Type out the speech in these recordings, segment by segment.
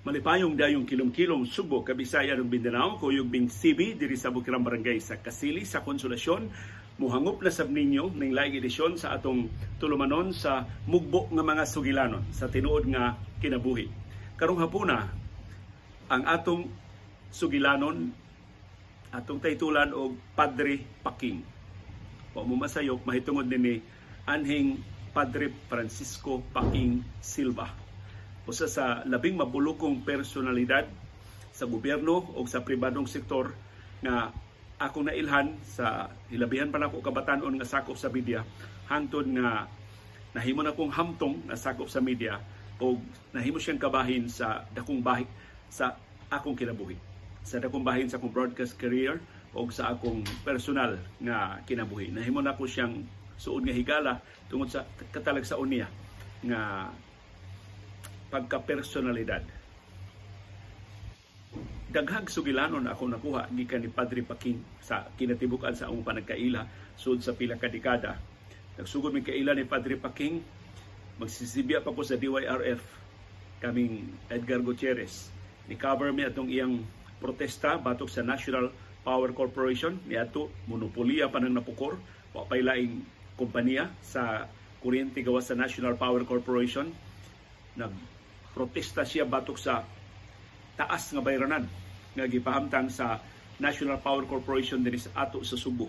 Malipayong dayong kilom-kilom Subo, Kabisaya ng Mindanao, kuyog Bing Sibi, diri sa Bukirang Barangay sa Kasili, sa Konsolasyon. Muhangop na sab ninyo ning laing edisyon sa atong tulumanon sa mugbo nga mga sugilanon sa tinuod nga kinabuhi. Karong hapuna, ang atong sugilanon, atong taytulan og Padre Paking. Wa mo masayok, mahitungod ni anhing Padre Francisco Paking Silva usa sa labing mabulokong personalidad sa gobyerno o sa pribadong sektor nga ako nailhan sa hilabihan pa nako kabatanon nga sakop sa media hangtod nga nahimo na kong hamtong na sakop sa media o nahimo siyang kabahin sa dakong bahi sa akong kinabuhi. Sa dakong bahin sa akong broadcast career o sa akong personal nga kinabuhi. Nahimo na ko siyang suod nga higala tungod sa katalag sa unya nga pagka-personalidad. Daghag sugilanon ako nakuha gikan ni Padre Paking sa kinatibukan sa among panagkaila sud sa pila ka dekada. Nagsugod mi kaila ni Padre Paking magsisibya pa ko sa DYRF kaming Edgar Gutierrez. Ni cover mi atong iyang protesta batok sa National Power Corporation ni ato monopoliya pa nang napukor wa pay laing kompanya sa kuryente gawas sa National Power Corporation nag protesta siya batok sa taas nga bayranan nga gipahamtang sa National Power Corporation dinhi sa ato sa Subo.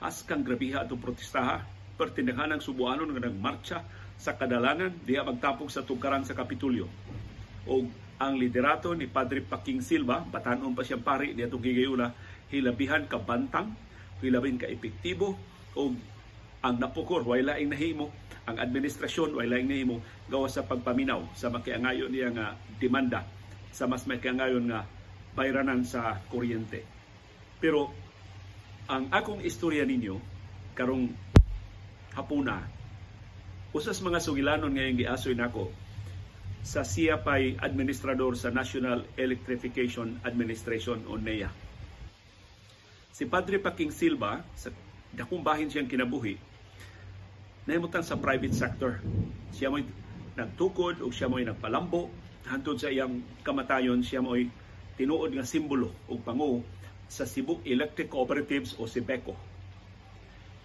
Haskang grabiha atong protestaha pertindahan ng Subuanon nga nagmarcha sa kadalangan diha magtapok sa tugkaran sa Kapitulyo. O ang liderato ni Padre Paking Silva, batanon pa siyang pari niya itong gigayula, hilabihan ka bantang, hilabin ka epektibo, o ang napukor, wala ing nahimo, ang administrasyon wala ing nahimo gawa sa pagpaminaw sa makiangayon niya nga demanda sa mas makiangayon nga bayranan sa kuryente. Pero ang akong istorya ninyo karong hapuna usas mga sugilanon ngayong giasoy nako sa siya pay administrador sa National Electrification Administration o NEA. Si Padre Paking Silva, sa dakong bahin siyang kinabuhi, nahimutan sa private sector. Siya mo'y nagtukod o siya mo'y nagpalambo. Hantod sa iyang kamatayon, siya mo'y tinuod nga simbolo o pangu sa Cebu Electric Cooperatives o Sibeco.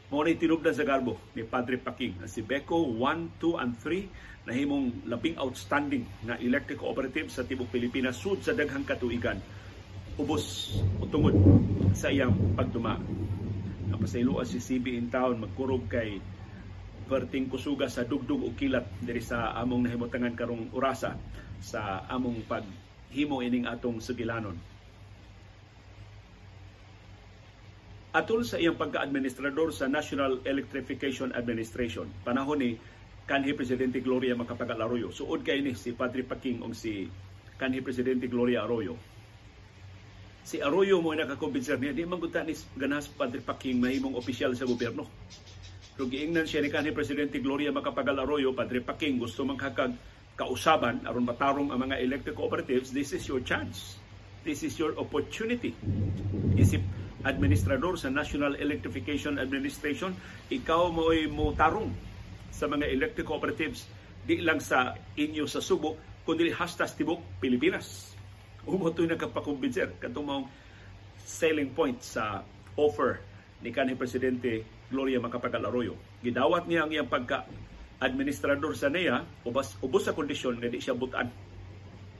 Mao na tinubdan sa garbo ni Padre Paking. Ang Sibeco 1, 2, and 3 nahimong labing outstanding na electric cooperative sa tibok Pilipinas sud sa daghang katuigan. Ubos o tungod sa iyang pagduma. Napasayloa si CB in town magkurog kay perting kusuga sa dugdug o kilat diri sa among nahimutangan karong orasa sa among paghimo ining atong sugilanon. Atol sa iyang pagka-administrador sa National Electrification Administration, panahon ni kanhi Presidente Gloria Macapagal Arroyo. Suod kay ni si Padre Paking o si kanhi Presidente Gloria Arroyo. Si Arroyo mo nakakumbinser niya, di man ni ganas Padre Paking mahimong opisyal sa gobyerno. Pero giingnan siya ni kanhi Presidente Gloria Macapagal Arroyo, Padre Paking, gusto magkakag kausaban aron matarong ang mga electric cooperatives, this is your chance. This is your opportunity. Isip administrador sa National Electrification Administration, ikaw mo tarong sa mga electric cooperatives di lang sa inyo sa Subo, kundi hastas tibok Pilipinas. Umo ito'y nagkapakumbinser katong mong selling point sa offer ni kanhi Presidente Gloria Macapagal Arroyo. Gidawat niya ang iyang pagka administrador sa NEA ubos, ubos sa kondisyon nga di siya butan.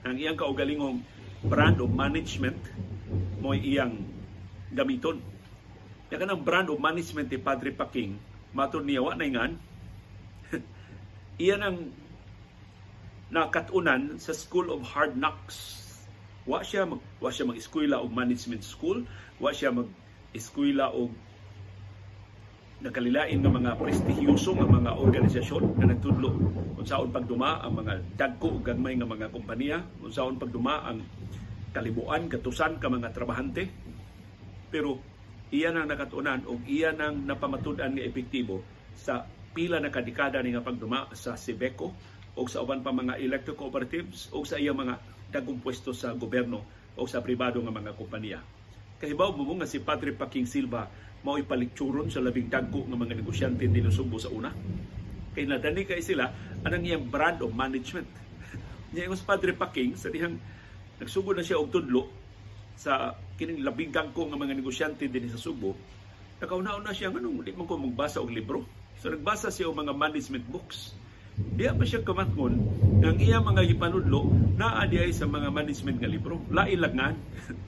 Ang iyang kaugalingong brand of management mo iyang gamiton. Kaya kanang brand of management ni Padre Paking, matod niya, wa na ingan, iyan ang nakatunan sa School of Hard Knocks. Wa siya mag wa siya mag-eskwela og management school, wa siya mag-eskwela og nakalilain ng mga prestigiyoso nga mga organisasyon na nagtudlo unsaon pagduma ang mga dagko ug gagmay nga mga kompanya, unsaon pagduma ang kalibuan, katusan ka mga trabahante. Pero iyan ang nakatunan o iyan ang napamatud-an nga epektibo sa pila na kadekada ni nga pagduma sa Sibeco o sa uban pa mga electric cooperatives o sa iyang mga dagong pwesto sa gobyerno o sa pribado nga mga kompanya. Kahibaw mo nga si Padre Paking Silva mao ipalikturon sa labing dagko nga mga negosyante din Subo sa una. Kay nadani kay sila anang iyang brand of management. Niya yung Padre Paking sa dihang nagsugod na siya og tudlo sa kining labing kangko nga mga negosyante din sa Subo. Nakauna na siya nganong di man ko magbasa og libro. So nagbasa siya og mga management books. Diya pa siya kamatngon ng iya mga gipanudlo naa diay sa mga management nga libro. Nga.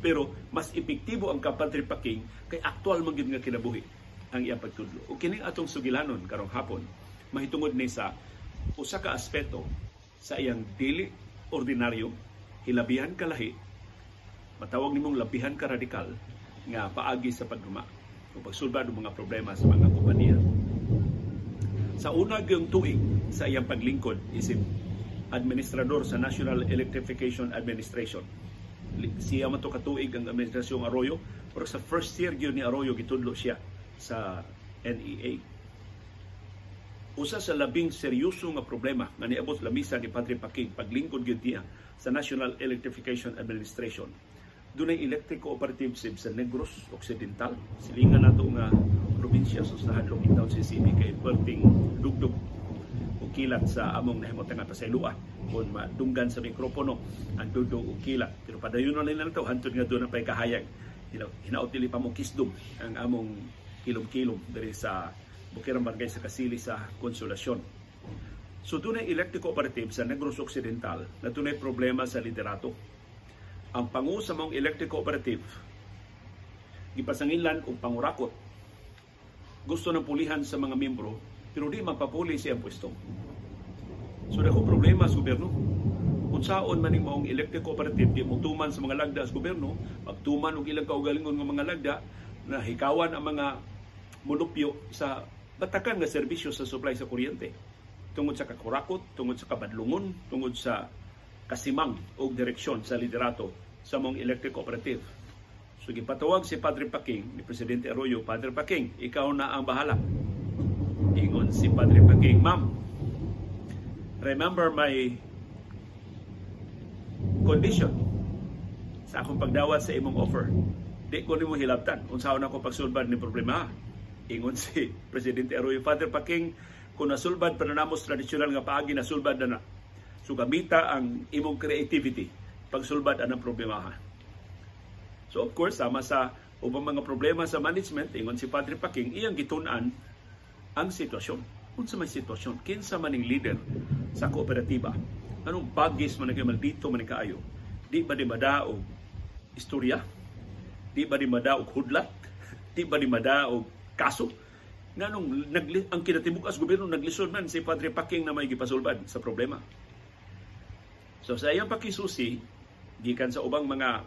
Pero mas epektibo ang kapantry packing kay aktual man nga kinabuhi ang iya pagtudlo. O kining atong sugilanon karong hapon mahitungod ni sa usa ka aspeto sa iyang dili ordinaryo hilabihan ka lahi matawag nimong labihan ka radikal nga paagi sa pagduma o pagsulbad ng mga problema sa mga kompanya. Sa unag yung tuig sa iyang paglingkod isip administrador sa National Electrification Administration. Siya man to katuig ang administrasyong Arroyo pero sa first year gyud ni Arroyo gitudlo siya sa NEA. Usa sa labing seryoso nga problema nga niabot lamisa ni Padre Paking paglingkod gyud niya sa National Electrification Administration. Dunay electric cooperative sa Negros Occidental. Silingan nato nga probinsya sa Sahan Lokitaw CCP kay perting dugdug o kilat sa among nahimot nga pasaylua kung madunggan sa mikropono ang dugdug o kilat. Pero padayon na nila ito, hantod nga doon na pa'y kahayag. Hinaot nila pa mo kisdom ang among kilom-kilom dari sa Bukirang Barangay sa Kasili sa Konsolasyon. So dunay electric cooperative sa Negros Occidental na dunay problema sa liderato. Ang pangu sa mong electric cooperative gipasangilan og pangurakot gusto ng pulihan sa mga miyembro pero di magpapuli siya ang pwesto. So dako problema sa gobyerno. Unsaon man ning maong electric cooperative di mutuman sa mga lagda sa gobyerno, magtuman og ilang kaugalingon nga mga lagda na hikawan ang mga mulupyo sa batakan nga serbisyo sa supply sa kuryente. Tungod sa kakurakot, tungod sa kabadlungon, tungod sa kasimang o direksyon sa liderato sa mong electric cooperative. So gipatawag si Padre Paking, ni Presidente Arroyo, Padre Paking, ikaw na ang bahala. Ingon si Padre Paking, Ma'am, remember my condition sa akong pagdawat sa imong offer. Di ko nimo hilabtan unsaon ako pagsulbad ni problema. Ingon si Presidente Arroyo, Father Paking, kung nasulbad pananamos tradisyonal nga paagi nasulbad na na. So gamita ang imong creativity pagsulbad anang problemahan. So of course, sama sa ubang mga problema sa management, ingon si Padre Paking, iyang gitunan ang sitwasyon. Unsa may sitwasyon, kinsa maning leader sa kooperatiba, anong bagis man nagay maldito man kaayo, di ba di madaog istorya, di ba di madaog hudlat, di ba di madaog kaso, nganong nagli, ang kinatibuk as gobyerno naglisod man si Padre Paking na may gipasulbad sa problema. So sa iyang pakisusi, gikan sa ubang mga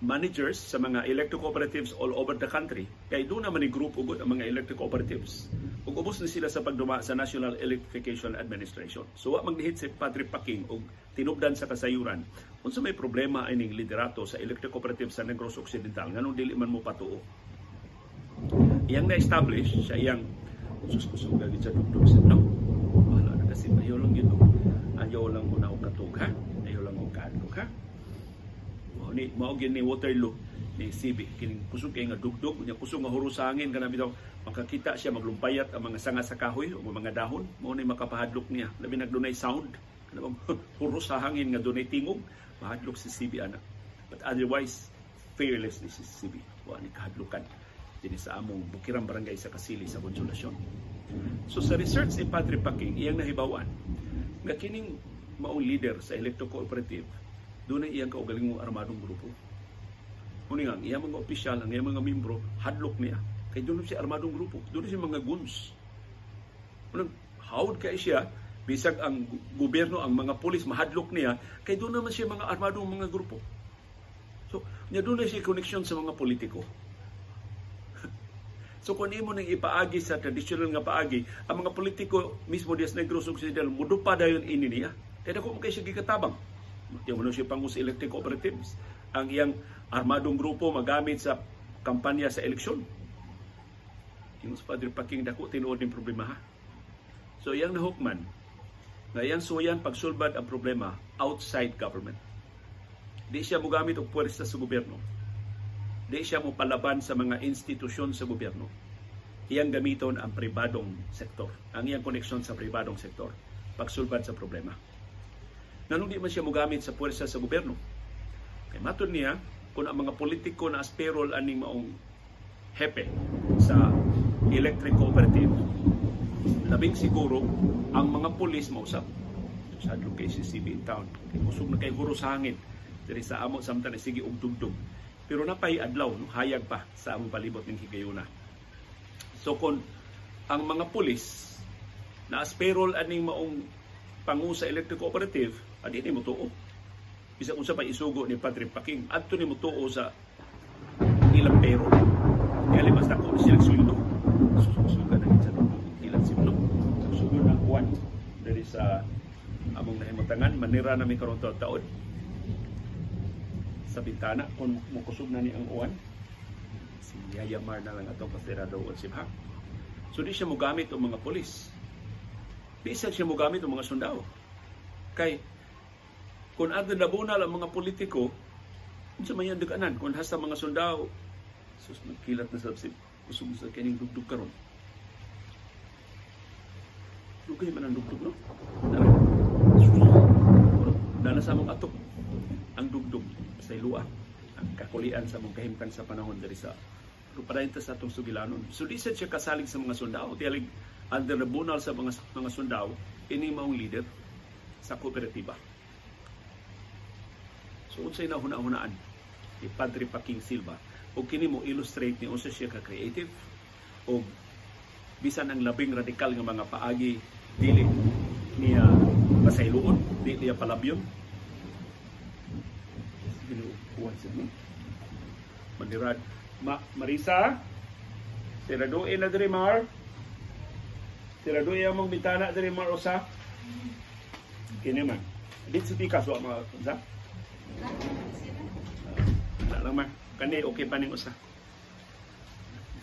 managers sa mga electric cooperatives all over the country. Kay doon naman ni group ugod ang mga electric cooperatives. Ug ubos na sila sa pagduma sa National Electrification Administration. So wa magdihit si Padre Paking og tinubdan sa kasayuran. Unsa may problema ay ning liderato sa electric cooperative sa Negros Occidental nganong dili man mo patuo. Iyang na-establish sa iyang suskusog gagit sa dugdog sa no. Wala na kasi lang yun. Ayaw lang mo na og katug ha. Ayaw lang mo kadlog ha mao ni mao gyud ni Waterloo ni CB kining kusog kay nga dugdog nya kusog nga hurusangin kana bitaw makakita siya maglumpayat ang mga sanga sa kahoy o mga dahon. Mao ni makapahadlok niya. Labi nagdunay sound. Kana hurus sa hangin nga dunay tingog. Mahadlok si CB ana. But otherwise fearless ni si CB wa ni kahadlukan dinhi sa among bukirang barangay sa Kasili sa Konsolasyon so sa research ni Padre Paking iyang nahibawan nga kining maong leader sa electro cooperative doon ay iyang kaugalingong armadong grupo. Kuni nga, iyang mga opisyal, ang iyang mga membro, hadlok niya. Kaya doon siya armadong grupo. Doon siya mga guns. Unang, hawd kay siya, bisag ang gobyerno, ang mga polis, mahadlok niya, kay doon naman siya mga armadong mga grupo. So, niya doon na siya connection sa mga politiko. So kung imo nang ipaagi sa traditional nga paagi, ang mga politiko mismo dias Negros Occidental mudupa dayon ini niya. Kaya dako kay siya gikatabang. Ano siya pangus electric cooperatives. Ang iyang armadong grupo magamit sa kampanya sa eleksyon. Yung sa Padre Paking dako tinuod ng problema ha. So iyang nahukman na iyang suyan pagsulbad ang problema outside government. Di siya mogamit og puwersa sa gobyerno. Di siya mo palaban sa mga institusyon sa gobyerno. Iyang gamiton ang pribadong sektor. Ang iyang koneksyon sa pribadong sektor. Pagsulbad sa problema. Nanong di man siya mogamit sa puwersa sa gobyerno. Kay matod niya, kung ang mga politiko na asperol aning maong hepe sa electric cooperative, labing siguro ang mga pulis mausap sa kay CCB in town. Kay na kay guro sa hangin diri sa amo samtang sige og dugdug. Pero napay adlaw no, hayag pa sa among palibot ning higayuna. So kung ang mga pulis na asperol aning maong pangu sa electric cooperative, adi ni mo. Bisa unsa pa isugo ni Padre Paking, adto ni mo sa ilang pero. Kaya limas na ko siya sweldo. Susuga na sa ilang siblo. Susuga na kuwan dari sa among nahimutangan manira na karon taon sa bintana kung mukusog na ni ang uwan si Yaya Mar na lang atong pasterado o sibha so di siya mogamit ang mga polis di siya mogamit ang mga sundao kay kung adto nabunal ang mga politiko unsa man yan duganan kung hasta mga sundao sus nagkilat na sa kusog sa kining dugdug karon. Lugay man ang dugdug, no? Dala sa mong atok. Ang dugdug sa ilua ang kakulian sa mong kahimtang sa panahon diri sa pero padayon sa atong sugilanon. So di siya kasalig sa mga sundao. Tiyalig under the bunal sa mga mga sundao ini maong leader sa kooperatiba so unsay na hunahunaan ni Padre Paking Silva o kini mo illustrate ni unsa siya ka creative o bisan ang labing radikal nga mga paagi dili niya pasayloon di niya palabyon binuupuan sa mo. Mandirad. Ma Marisa, tiraduin na diri Mar. Tiraduin ang mong bitana diri Mar usa. Kini man. Dit sa tikas wa mga lang man. Kani okay pa ning usa.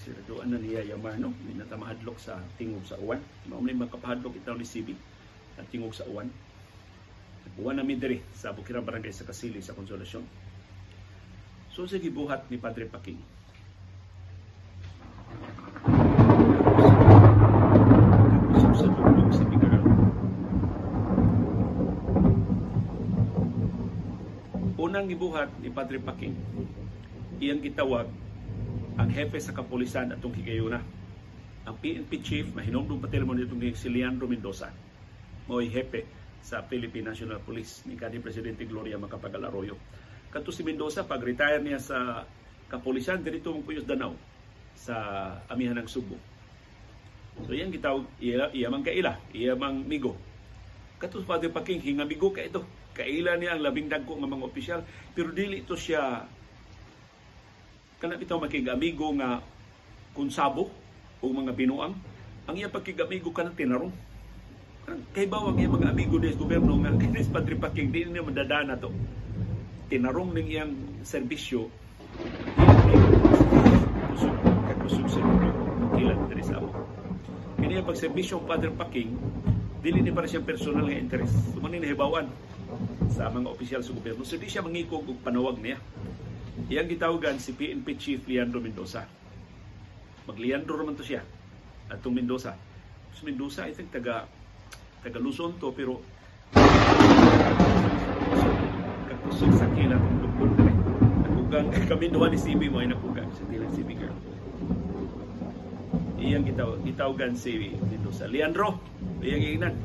Tiraduan na niya Yamar no. Hindi na mahadlok sa tingog sa uwan. Mao ni makapahadlok itaw ni Sibi at tingog sa uwan. Uwan namin diri sa Bukirang Barangay sa Kasili sa Konsolasyon. So sa gibuhat ni Padre Paking. Kusog sa dugdog sa Bigaran. Unang gibuhat ni Padre Paking, iyang gitawag ang hepe sa kapulisan atong higayuna. Ang PNP chief, mahinumdum patil mo nitong si Leandro Mendoza. Mo'y hepe sa Philippine National Police ni kanhi Presidente Gloria Macapagal Arroyo. Kadto si Mendoza pag retire niya sa kapulisan dito mong Puyos Danau sa amihan ng Subo. So yan gitawag iya, iya mang kaila, iya mang migo. Kadto si Father Paking hinga migo ka ito. Kaila niya ang labing dagko nga mga opisyal. Pero dili ito siya kana bitaw makigamigo nga kunsabo o mga binuang. Ang iya pagkigamigo kana tinarong. Kay bawang yung mga amigo des gobyerno nga kinis Padre Paking di niya madadana to. Tinarong ning iyang serbisyo. Kusog kakusog sa kilan diri sa amo. Kini ang pagserbisyo Padre Paking dili ni para siyang personal nga interes. Sumani nahibawan sa mga opisyal sa gobyerno so di siya mangikog og panawag niya iyang gitawagan si PNP Chief Leandro Mendoza mag-Leandro naman to siya atong Mendoza so Mendoza I think taga taga Luzon to pero kakusog sa kilat ng doktor dali. Napugang kami duha ni CB mo ay napugang sa tilang CB girl. Iyang gitaw gitawgan si Mendoza. Leandro, iyang ingnan.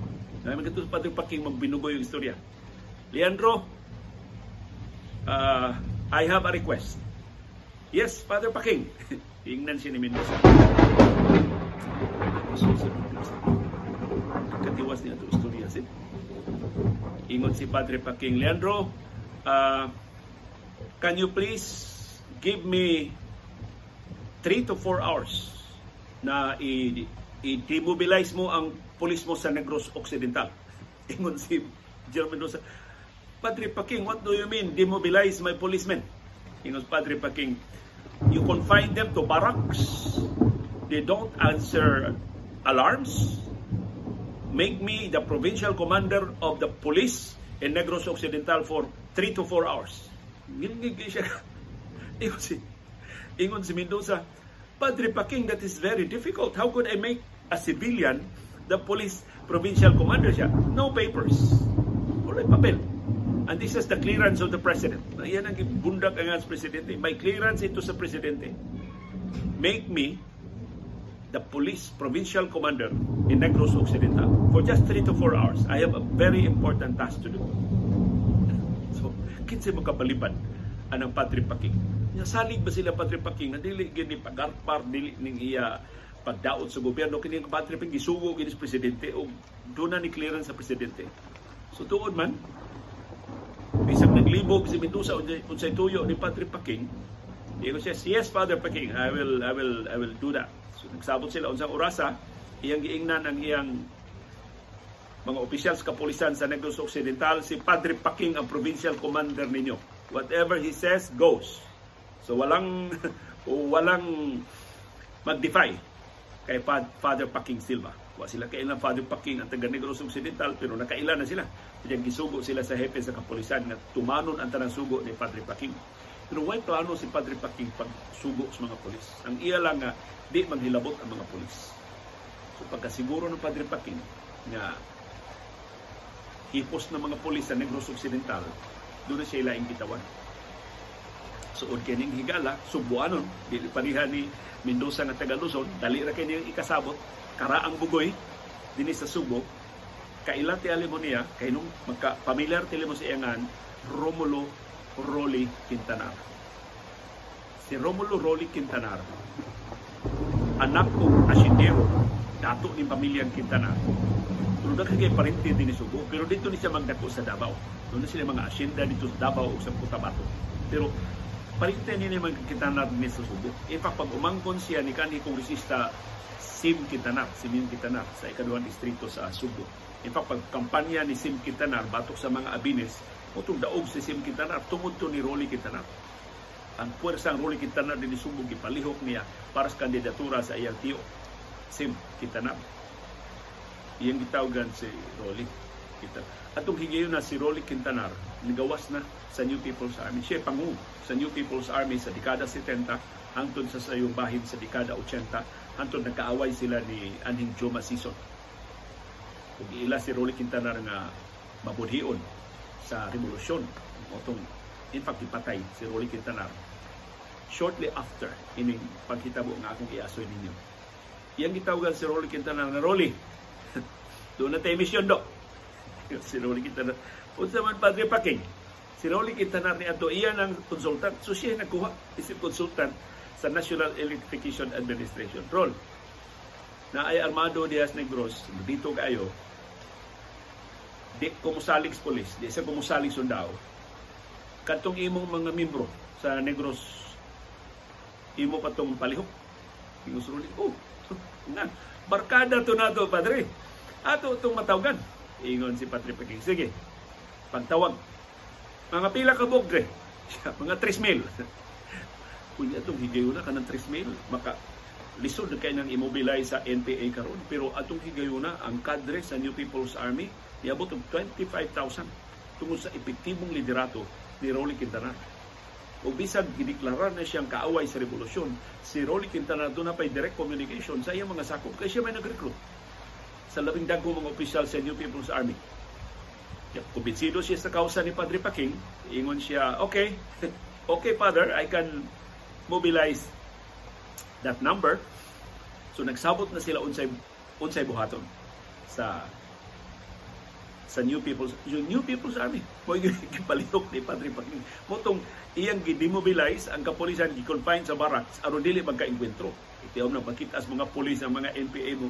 Namin katus pa paking magbinugo yung istorya. Leandro, uh, I have a request. Yes, Father Paking. Ingnan siya ni Mendoza. Katiwas niya ito istorya si. Ingon si Padre Paking. Leandro uh, can you please give me 3 to 4 hours na i- i-demobilize mo ang pulis mo sa Negros Occidental? Ingon si Jerome Mendoza Padre Paking what do you mean demobilize my policemen ingon Padre Paking you confine them to barracks they don't answer alarms make me the provincial commander of the police in Negros Occidental for 3 to 4 hours. Ngingig siya. Ingon si, ingon si Mendoza, Padre Paking, that is very difficult. How could I make a civilian the police provincial commander siya? No papers. Wala papel. And this is the clearance of the president. Na Yan ang bundak ang presidente. May clearance ito sa presidente. Make me the police provincial commander in Negros Occidental for just 3 to 4 hours. I have a very important task to do. So, kinsa mo kapaliban anang Padre Paking. Nasalig ba sila Padre Paking na dili gini pagarpar dili ning iya pagdaot sa gobyerno kini ang Padre Paking gisugo kini sa presidente o doon na ni clearance sa presidente. So tuod man bisag naglibog si Mendoza unsay tuyo ni Padre Paking Igo siya, yes, Father Paking, I will, I will, I will do that. So, nagsabot sila unsang orasa, iyang giingnan ang iyang mga opisyal sa kapulisan sa Negros Occidental, si Padre Paking ang provincial commander ninyo. Whatever he says, goes. So walang walang mag-defy kay Father Paking Silva. Wa sila kailan Father Paking ang taga Negros Occidental pero nakailan na sila. Kaya gisugo sila sa hepe sa kapulisan nga tumanon ang tanang sugo ni Padre Paking. Pero why plano si Padre Paking pagsugo sa mga polis? Ang iya lang nga, di maghilabot ang mga polis. So pagkasiguro ng Padre Paking nga hipos ng mga polis sa Negros Occidental, doon na siya ilaing bitawan. Suod kining higala, subuanon, dili paniha ni Mendoza nga taga Luzon, dali ra niyang ikasabot, karaang bugoy, dinhi sa Subo, kailan ti alimonia, kay nung magka familiar tili mo sa iyangan, Romulo Rolly Quintanar. Si Romulo Rolly Quintanar, anak ko asidero, dato ni pamilyang Quintanar. Pero kay parente din ni Subo, pero dito ni siya magdako sa Davao. Doon na sila mga asyenda dito sa Davao o sa Cotabato. Pero parente ni din sa Subo. In fact, pag umangkon siya ni kanhi kongresista Sim Quintanar, Sim Quintanar sa ikaduhang distrito sa Subo. In fact, pag kampanya ni Sim Quintanar batok sa mga Abines, Utong daog si Sim Quintanar, tungod to ni Rolly Quintanar. Ang puwersang Rolly Quintanar din isubog ipalihok niya para sa kandidatura sa iyang tiyo, Sim Quintanar. Iyang gitawagan si Rolly Quintanar. Atong higayon na si Rolly Quintanar, nigawas na sa New People's Army. Siya pangu sa New People's Army sa dekada 70 hangtod sa sayong bahin sa dekada 80 hangtod nagkaaway sila ni Anhing Joma Season. Kung ila si Rolly Quintanar nga mabudhion sa revolusyon. Otong, in fact, ipatay si Rolly Quintanar shortly after ining pagkitabo nga akong iasoy ninyo. Iyang gitawagan si Rolly Quintanar na Rolly. Doon na tayo mission do. Si Rolly Quintanar. Unsa man Padre Paking. Si Rolly Quintanar ni ato iyan ang consultant. So siya nagkuha isip consultant sa National Electrification Administration. Roll. Na ay Armando Diaz Negros, dito kayo, di kumusalig polis, di sa kumusalig sundao. Katong imong mga membro sa Negros, imo patong palihok. Ingon suruli, oh, nga, barkada to na to, padre. Ato itong matawagan. Ingon si Padre Peking. Sige, pagtawag. Mga pila ka bogre. mga 3 mil. Kunya itong higayo na kanang 3 mil. Maka, lisod na kayo nang immobilize sa NPA karon pero atong higayuna ang kadre sa New People's Army niabot og 25,000 tungod sa epektibong liderato ni Rolly Quintanar. O bisag gideklarar na siyang kaaway sa revolusyon, si Rolly Quintanar doon na pa'y direct communication sa iyang mga sakop kaya siya may nag-recruit sa labing dagko mga opisyal sa New People's Army. Kumbinsido siya sa kausa ni Padre Paking, ingon siya, okay, okay Father, I can mobilize that number. So nagsabot na sila unsay unsay buhaton sa sa New People's yung New People's Army. Mo gipalihok ni Padre Paging motong iyang gidemobilize ang kapulisan gi-confine sa barracks aron dili magka-enkwentro itiyaw na makita as mga pulis ang mga NPA mo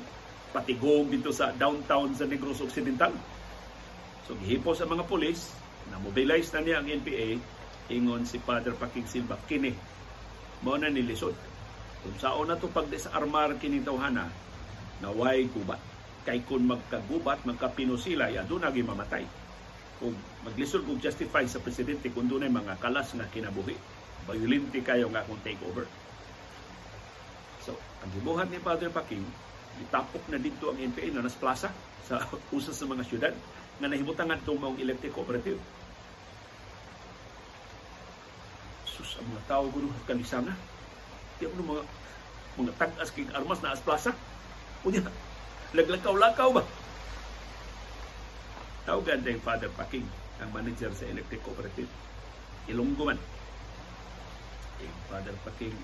patigong dito sa downtown sa Negros Occidental so gihipos sa mga pulis na mobilize na niya ang NPA ingon si Father Paking Silva kini mao na nilisod kung sao na to pag sa armar kining tawhana na way gubat kay kung magkagubat, magkapinusilay, adun naging mamatay. Kung maglisod kung justify sa presidente kung doon mga kalas nga kinabuhi. Violente kayo nga kung take. So, ang gibuhat ni Father Paking, itapok na dito ang NPA na nas plaza sa usas sa mga syudad nga nahimutangan itong mga electric cooperative. Sus, ang mga tao gulo kalisanga. Di mo mga mga tag-as kig armas na as plaza. Unya, Laglakaw-lakaw ba? Tawagan din Father Paking, ang manager sa Electric Cooperative. Ilonggo man. Father Paking,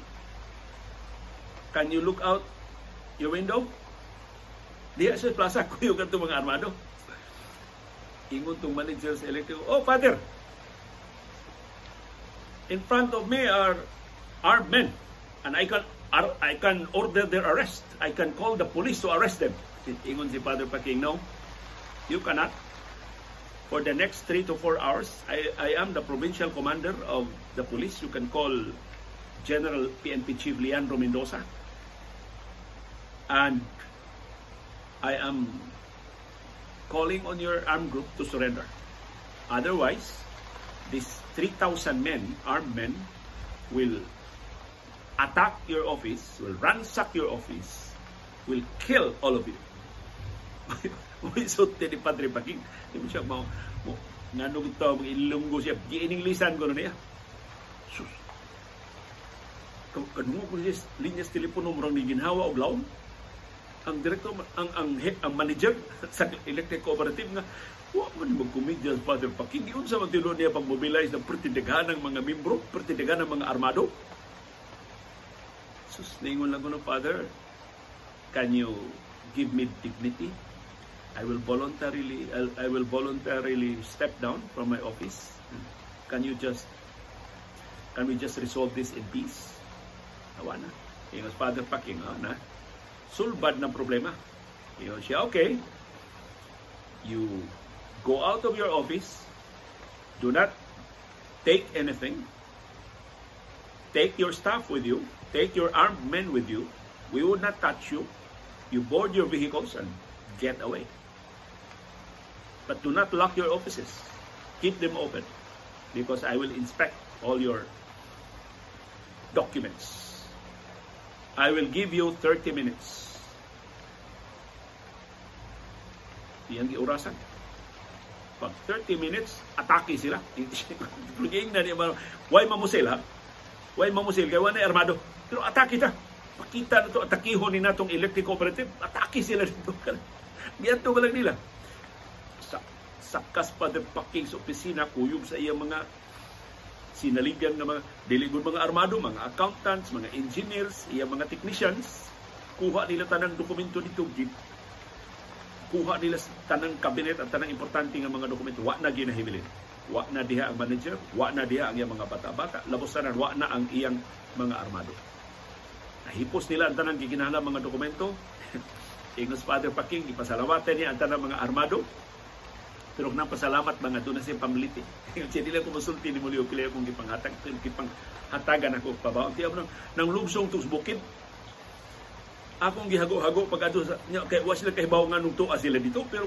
can you look out your window? Diya sa plaza, kuyo ka mga armado. Ingon tong manager sa Electric, oh Father, in front of me are armed men and I can I can order their arrest. I can call the police to arrest them. Ingon si Father Paking, no, you cannot. For the next three to four hours, I, I am the provincial commander of the police. You can call General PNP Chief Leandro Mendoza. And I am calling on your armed group to surrender. Otherwise, these 3,000 men, armed men, will attack your office, will ransack your office, will kill all of you. Wisot ni Padre Paging. Hindi mo siya mo, mo nganong ito, mga ilunggo siya. Giininglisan ko na niya. Sus. Kanungo ko siya, linyas telepono murang ni ginhawa o laon. Ang director, ang, ang, ang manager sa electric cooperative nga, Wa man magkomedya Father Paking. Yun sa matilo niya pag-mobilize ng pertindagan ng mga membro, pertindagan ng mga armado. Sus, ningon lang ko Father, can you give me dignity? I will voluntarily I will voluntarily step down from my office. Can you just can we just resolve this in peace? Awa na. Ingon Father Paking, ah, na. Sulbad ng problema. Ingon siya, okay. You go out of your office. Do not take anything. Take your staff with you. Take your armed men with you. We will not touch you. You board your vehicles and get away. But do not lock your offices. Keep them open because I will inspect all your documents. I will give you 30 minutes. Iyan giurasan. Pag 30 minutes, atake sila. Pluging na niya, why mamusil ha? Why mamusil? Kaya wala armado. Pero atake ta. Makita na to, atakihon ni natong electric cooperative. Atake sila dito. Diyan to lang nila sakas pa de paking sa opisina kuyog sa iyang mga sinaligan ng mga diligod mga armado, mga accountants, mga engineers, iyang mga technicians, kuha nila tanang dokumento dito, kuha nila tanang kabinet at tanang importante nga mga dokumento, wa na ginahibilin. Wa na diha ang manager, wa na diha ang iyang mga bata-bata, labos tanan, wa na ang iyang mga armado. Nahipos nila ang tanang giginahanglan mga dokumento. Ingos Father Paking, ipasalamatan niya ang tanang mga armado, pero nang pasalamat mga doon na siya pamiliti. Kasi nila ko masulti ni Mulio Kileo kung gipanghatag, gipanghatagan ako pabaon. Tiyaw nang, nang lubsong tus bukid. Akong gihago-hago pag ato sa nya kay wa sila kahibaw nga nung tuwa sila dito pero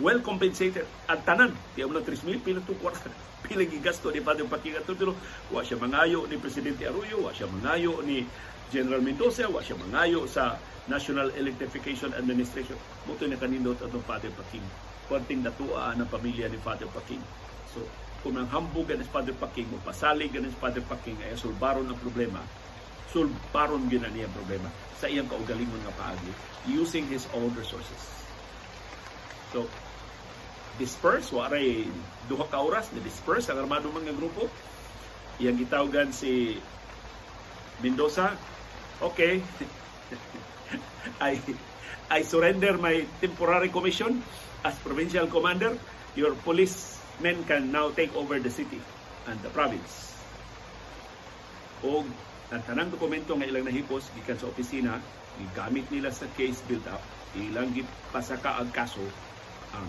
well compensated at tanan tiyaw na 3,000 pila to kwarta pila gigasto ni Padre Pakinga to pero wa siya mangayo ni presidente Arroyo wa siya mangayo ni General Mendoza wa siya mangayo sa National Electrification Administration mo to na kanindot atong Padre Pakinga konting natua ng pamilya ni Father Paking. So, kung ang hambog ni Father Paking, mo pasalig ni Father Paking ay sulbaron ang problema, sulbaron gina niya ang problema sa iyang kaugalingon nga paagi using his own resources. So, disperse, waray duha ka oras ni disperse ang armado mga grupo. Iyang gitawgan si Mendoza, okay, I, I surrender my temporary commission as provincial commander, your police men can now take over the city and the province. O ang tanang dokumento nga ilang nahipos gikan sa opisina, gigamit nila sa case build up, ilang gipasaka ang kaso ang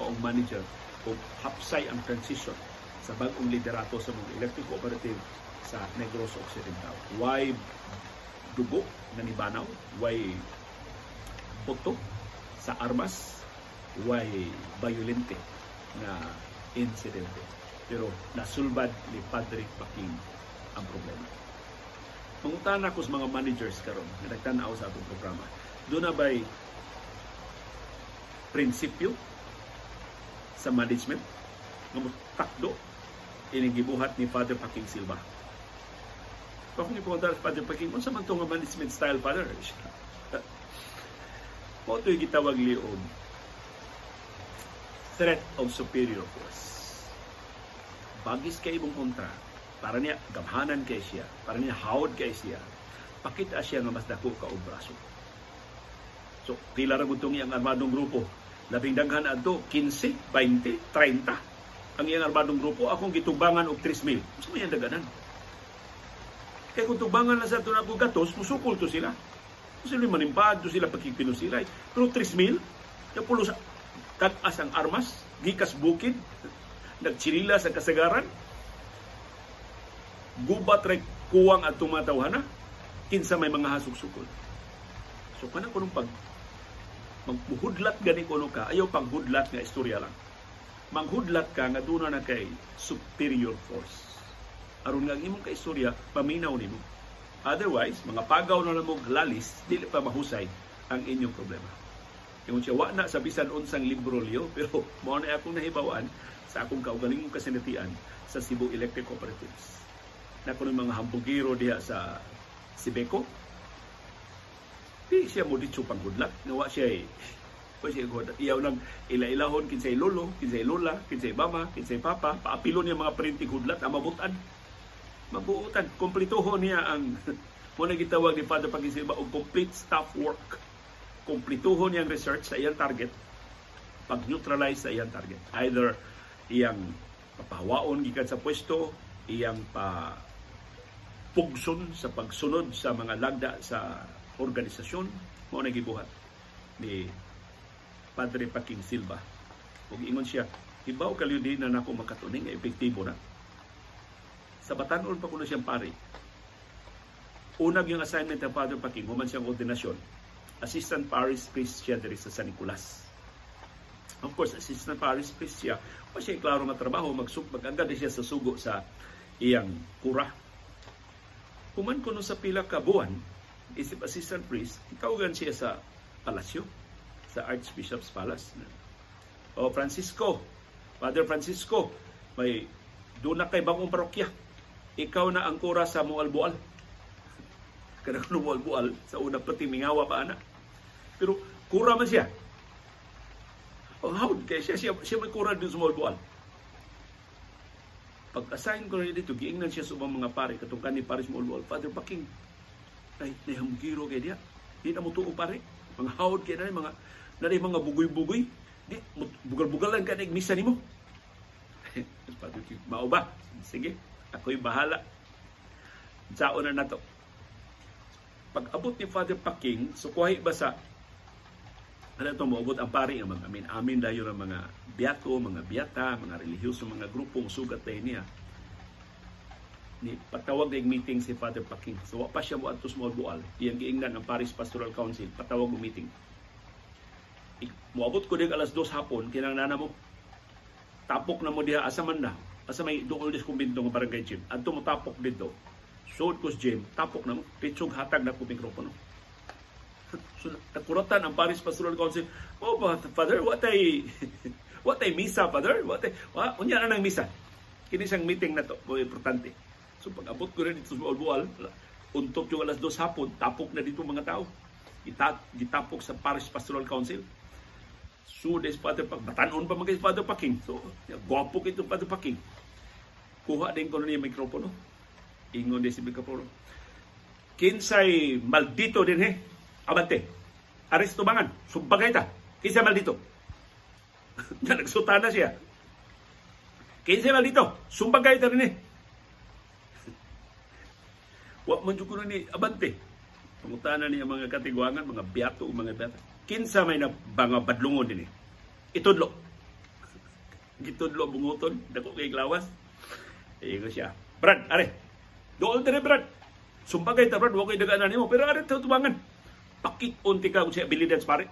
maong manager o hapsay ang transition sa bagong liderato sa mga electric cooperative sa Negros Occidental. Why dugo na nibanaw? Why boto sa armas way violente na insidente. Pero nasulbad ni Patrick Paking ang problema. Mangutan ako sa mga managers karon nga nagtanaw sa atong programa. Doon na ba'y prinsipyo sa management nga takdo ining gibuhat ni Father Paking Silva. Kung ipunta sa Father Paking, unsa man nga management style, Father? Mo ito'y gitawag liog threat of superior force. Bagis kay imong kontra, para niya gamhanan kay siya, para niya hawd kay siya, pakita siya nga mas dako ka og braso. So, pila ra gud ang armadong grupo. Labing daghan adto 15, 20, 30. Ang iyang armadong grupo akong gitubangan og 3,000. Unsa may daganan? Kaya kung tubangan na sa ito na gatos, musukol to sila. Kasi manimpad to sila pagkipinusilay. Pero 3,000, napulo sa tagas ang armas, gikas bukid, nagchirila sa kasagaran, gubat ray kuwang at tumatawhana, kinsa may mga hasuk-sukol. So kana ko nung pag maghuhudlat gani kuno ka, ayaw paghudlat nga istorya lang. Manghudlat ka nga doon na kay superior force aron nga imong kaistorya paminaw nimo. Otherwise, mga pagaw na mo lalis, dili pa mahusay ang inyong problema. Ingon siya, wa na sa bisan unsang libro liyo, pero mo na akong nahibawaan sa akong kaugalingong kasinatian sa Cebu Electric Cooperatives. Na kuno mga hambugiro diha sa Sibeco. Di siya mo dito panghudlat, nawa siya eh, Pwede siya god. Iyaw lang ila-ilahon kinsay lolo, kinsay lola, kinsay mama, kinsay papa, paapilon niya mga printing hudlat ang mabutan mabuutan kumplituho niya ang mo na gitawag ni Father Pagisilba og complete staff work kumplituho niya ang research sa iyang target pag-neutralize sa iyang target either iyang papahawaon gikan sa pwesto iyang pa pugson sa pagsunod sa mga lagda sa organisasyon mo na gibuhat ni Padre Paking Silva ug ingon siya ibaw kalyudi na nako makatuning epektibo na sa batanon pa kuno siyang pari. Unag yung assignment ng Father Paking, human siyang ordinasyon. Assistant Parish Priest siya diri sa San Nicolas. Of course, assistant parish priest siya. O siya klaro nga trabaho, magsug maganda siya sa sugo sa iyang kura. Human kuno sa pila ka buwan, isip assistant priest, itawagan siya sa palasyo, sa Archbishop's Palace. O Francisco, Father Francisco, may doon na kay bagong parokya ikaw na ang kura sa mualbual. Kanang mualbual sa una pati mingawa pa ana. Pero kura man siya. Ang hawd kay siya, siya, siya may kura din sa mualbual. Pag-assign ko rin dito, giingnan siya sa mga pare, katong kani pare sa mualbual. Father Paking, ay, nahamgiro kay diya. Di na mo tuo pare. Mga hawd kay na mga na mga bugoy-bugoy. Di, bugal-bugalan ka na igmisa ni mo. Father King, mao ba? Sige, Ako'y bahala. Sao na nato. Pag abot ni Father Paking, sukuhay ba sa ano ito, maabot ang pari ang mga amin. Amin dayo ng mga biyato, mga biyata, mga relihiyoso, mga grupong sugat tayo niya. Ni patawag na meeting si Father Paking. So, pa siya mo at small bual. Iyang giingnan ang Paris Pastoral Council. Patawag mo meeting. Moabot ko din alas dos hapon, kinang mo. Tapok na mo diha asa man na asa may duol dis kumbinto nga barangay gym adto mo tapok dito sud ko gym tapok na mo pitsog hatag na ko mikropono so nakuratan ang Paris Pastoral Council oh but father what ay what ay misa father what ay wa unya na nang misa kini sang meeting na to mo importante so pag abot ko rin dito sa Bual untok yung alas dos hapon tapok na dito mga tao gitapok sa Paris Pastoral Council So, des Father Pak, batanon pa mga Father Paking. So, gwapo kito Father Paking. Kuha din ko niya mikropono. Ingon din si mikropono. Kinsay maldito din he. Abante. Aresto bangan. Sumbagay ta. Kinsay maldito. na nagsutana siya. Kinsay maldito. Sumbagay ta rin eh. Wa man ko ni abante. Pangutana niya mga katigwangan, mga biyato, mga biyato kinsa may na badlungon din eh. Itudlo. Gitudlo bunguton, dako kay glawas. Igo siya. Brad, are. Dool dire Brad. Sumbagay ta Brad, wa koy daganan nimo, pero are tubangan. Pakit unti ka sa abilidad pare.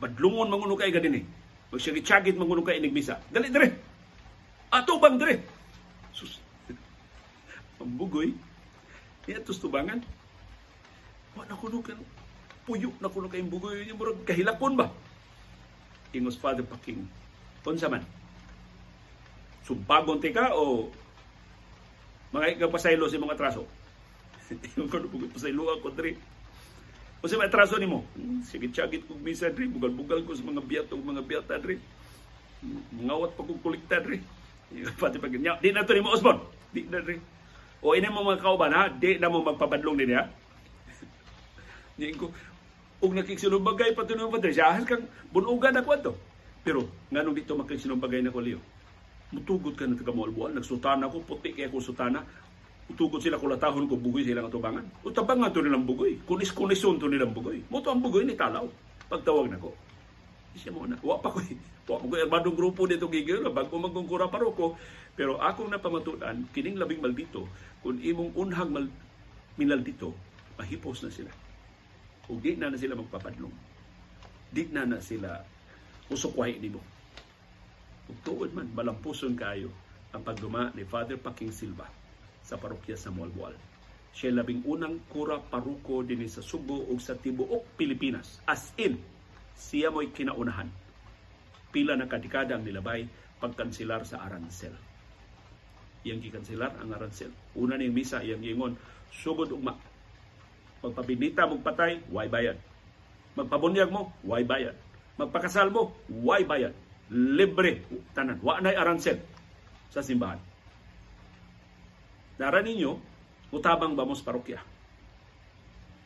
Badlungon manguno kay gadin eh. Pag siya gitsagit manguno kay inigmisa. Dali dire. Ato bang dire. Sus. Pambugoy. Iya tus tubangan. Wa na kuno kan puyo na kuno kay bugoy ni murag kahilapon ba ingos father paking unsa man sumpagon ti ka o mga ikapasaylo si mga traso yung pugod pasaylo ako diri o sa atraso nimo hmm, sige chagit kog misa diri bugal-bugal ko sa mga biyat o mga biyata diri ngawat pag kolekta rin. Pati pag nya, di na to ni mo Osborn. Di na rin. O ini mo mga kauban ha, di na mo magpapadlong din ha. Ngayon ko, ug nakikisinumbagay pa ito ng padre, siya kang bunugan ako ato. Pero, nga nung dito makikisinumbagay na ko, Leo, mutugot ka na taga Malbual, nagsutana ko, puti kaya ko sutana, utugod sila kulatahon ko bugoy sila nga tubangan. Utabang nga to nilang bugoy. Kunis-kunison to nilang bugoy. Muto ang bugoy ni Talaw. Pagtawag na ko. Siya mo na. Wa pa ko. Wa ko armadong grupo dito gigil. Bago magkungkura paro ko. Pero akong napamatudan, kining labing maldito, kung imong unhang mal, minaldito, mahipos na sila. Ug di na na sila magpapadlong. Di na na sila usukway ni mo. Ug tuod man, malampuson kayo ang pagduma ni Father Paking Silva sa parokya sa Mualbual. Siya labing unang kura paruko din sa Subo ug sa tibuok Pilipinas. As in, siya mo'y kinaunahan. Pila na kadikada ang nilabay pagkansilar sa Arancel. Iyang gikansilar ang Arancel. Una ni misa iyang ingon, sugod ugma. Magpabinita mong patay, why bayad. Magpabunyag mo, why bayad. Magpakasal mo, why bayad. Libre, tanan. Wa na'y Arancel sa simbahan. Dara ninyo, utabang ba mo sa parokya?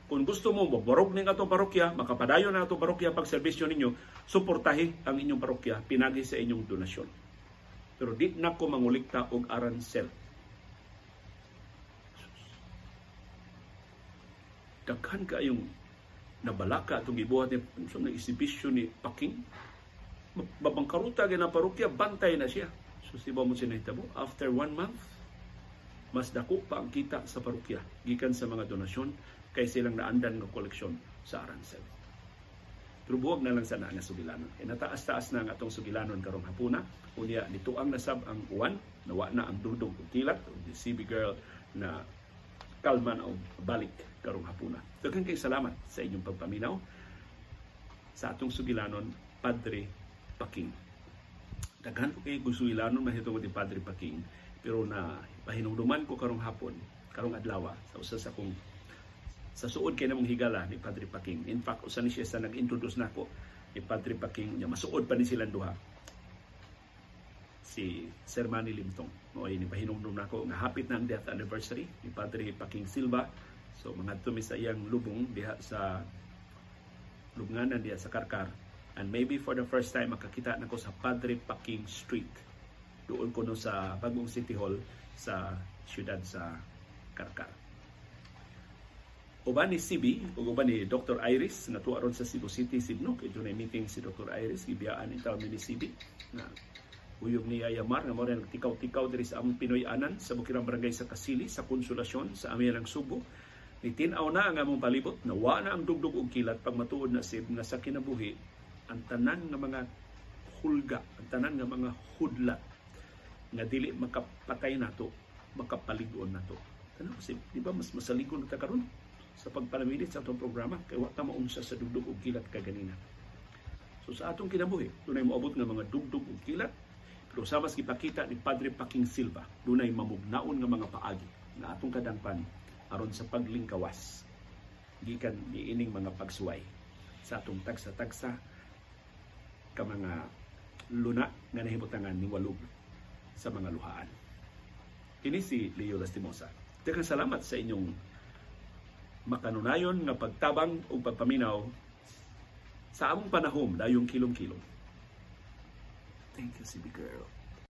Kung gusto mo maborog ning atong parokya, makapadayon na atong parokya pag serbisyo ninyo, suportahi ang inyong parokya pinagi sa inyong donasyon. Pero di na ko mangulikta og arancel. Daghan ka yung nabalaka itong gibuhat ni so, exhibition ni Paking. Babangkaruta gina parokya, bantay na siya. So si mo sinahitabo, after one month, mas dako pa ang kita sa parokya gikan sa mga donasyon kay silang naandan nga koleksyon sa Arancel. Pero buwag na lang sana nga sugilanon. E nataas-taas na ang atong sugilanon karong hapuna. Unya, nito ang nasab ang uwan, nawa na ang dudong ug kilat, o the CB girl na kalman o balik karong hapuna. Daghang kay salamat sa inyong pagpaminaw sa atong sugilanon, Padre Paking. Daghan ko kay gusuilanon mahitungod ni Padre Paking, pero na pahinungduman ko karong hapon, karong adlaw sa usa sa kong sa suod kay namong higala ni Padre Paking. In fact, usa ni siya sa nag-introduce nako ni Padre Paking niya masuod pa ni silang duha. Si Sir Manny Limtong. Mo ay ni pahinumdum nako nga hapit na ang death anniversary ni Padre Paking Silva. So mga tumi sa iyang lubong diha sa lubnganan diha sa Karkar. And maybe for the first time makakita nako sa Padre Paking Street. Doon ko no sa Bagong City Hall sa siyudad sa Karkar uban ni CB ug uban ni Dr. Iris na tuwa ron sa Cebu City Sidnok ito na meeting si Dr. Iris gibiyaan ni taon ni CB na uyog ni Ayamar nga mo rin tikaw-tikaw diri sa among Pinoy anan sa Bukirang Barangay sa Kasili sa Konsolasyon sa amin ng Subo ni tinaw na ang among palibot na wa na ang dugdug og kilat pag matuod na sib na sa kinabuhi ang tanan nga mga hulga ang tanan nga mga hudla nga dili makapatay nato makapaligon nato Ano kasi, di ba mas masaligon ta karon? sa pagpalamilit sa atong programa kay wa ta maunsa sa dugdug ug kilat kaganina. So sa atong kinabuhi, dunay moabot nga mga dugdug ug kilat pero sa mas gipakita ni Padre Paking Silva, dunay mamugnaon nga mga paagi na atong kadangpan aron sa paglingkawas gikan niining mga pagsuway sa atong tagsa-tagsa ka mga luna nga nahimutangan ni walog sa mga luhaan. Kini si Leo Lastimosa. Daghang salamat sa inyong makanunayon nga pagtabang o pagpaminaw sa among panahom dayong kilom-kilom. Thank you, CB Girl.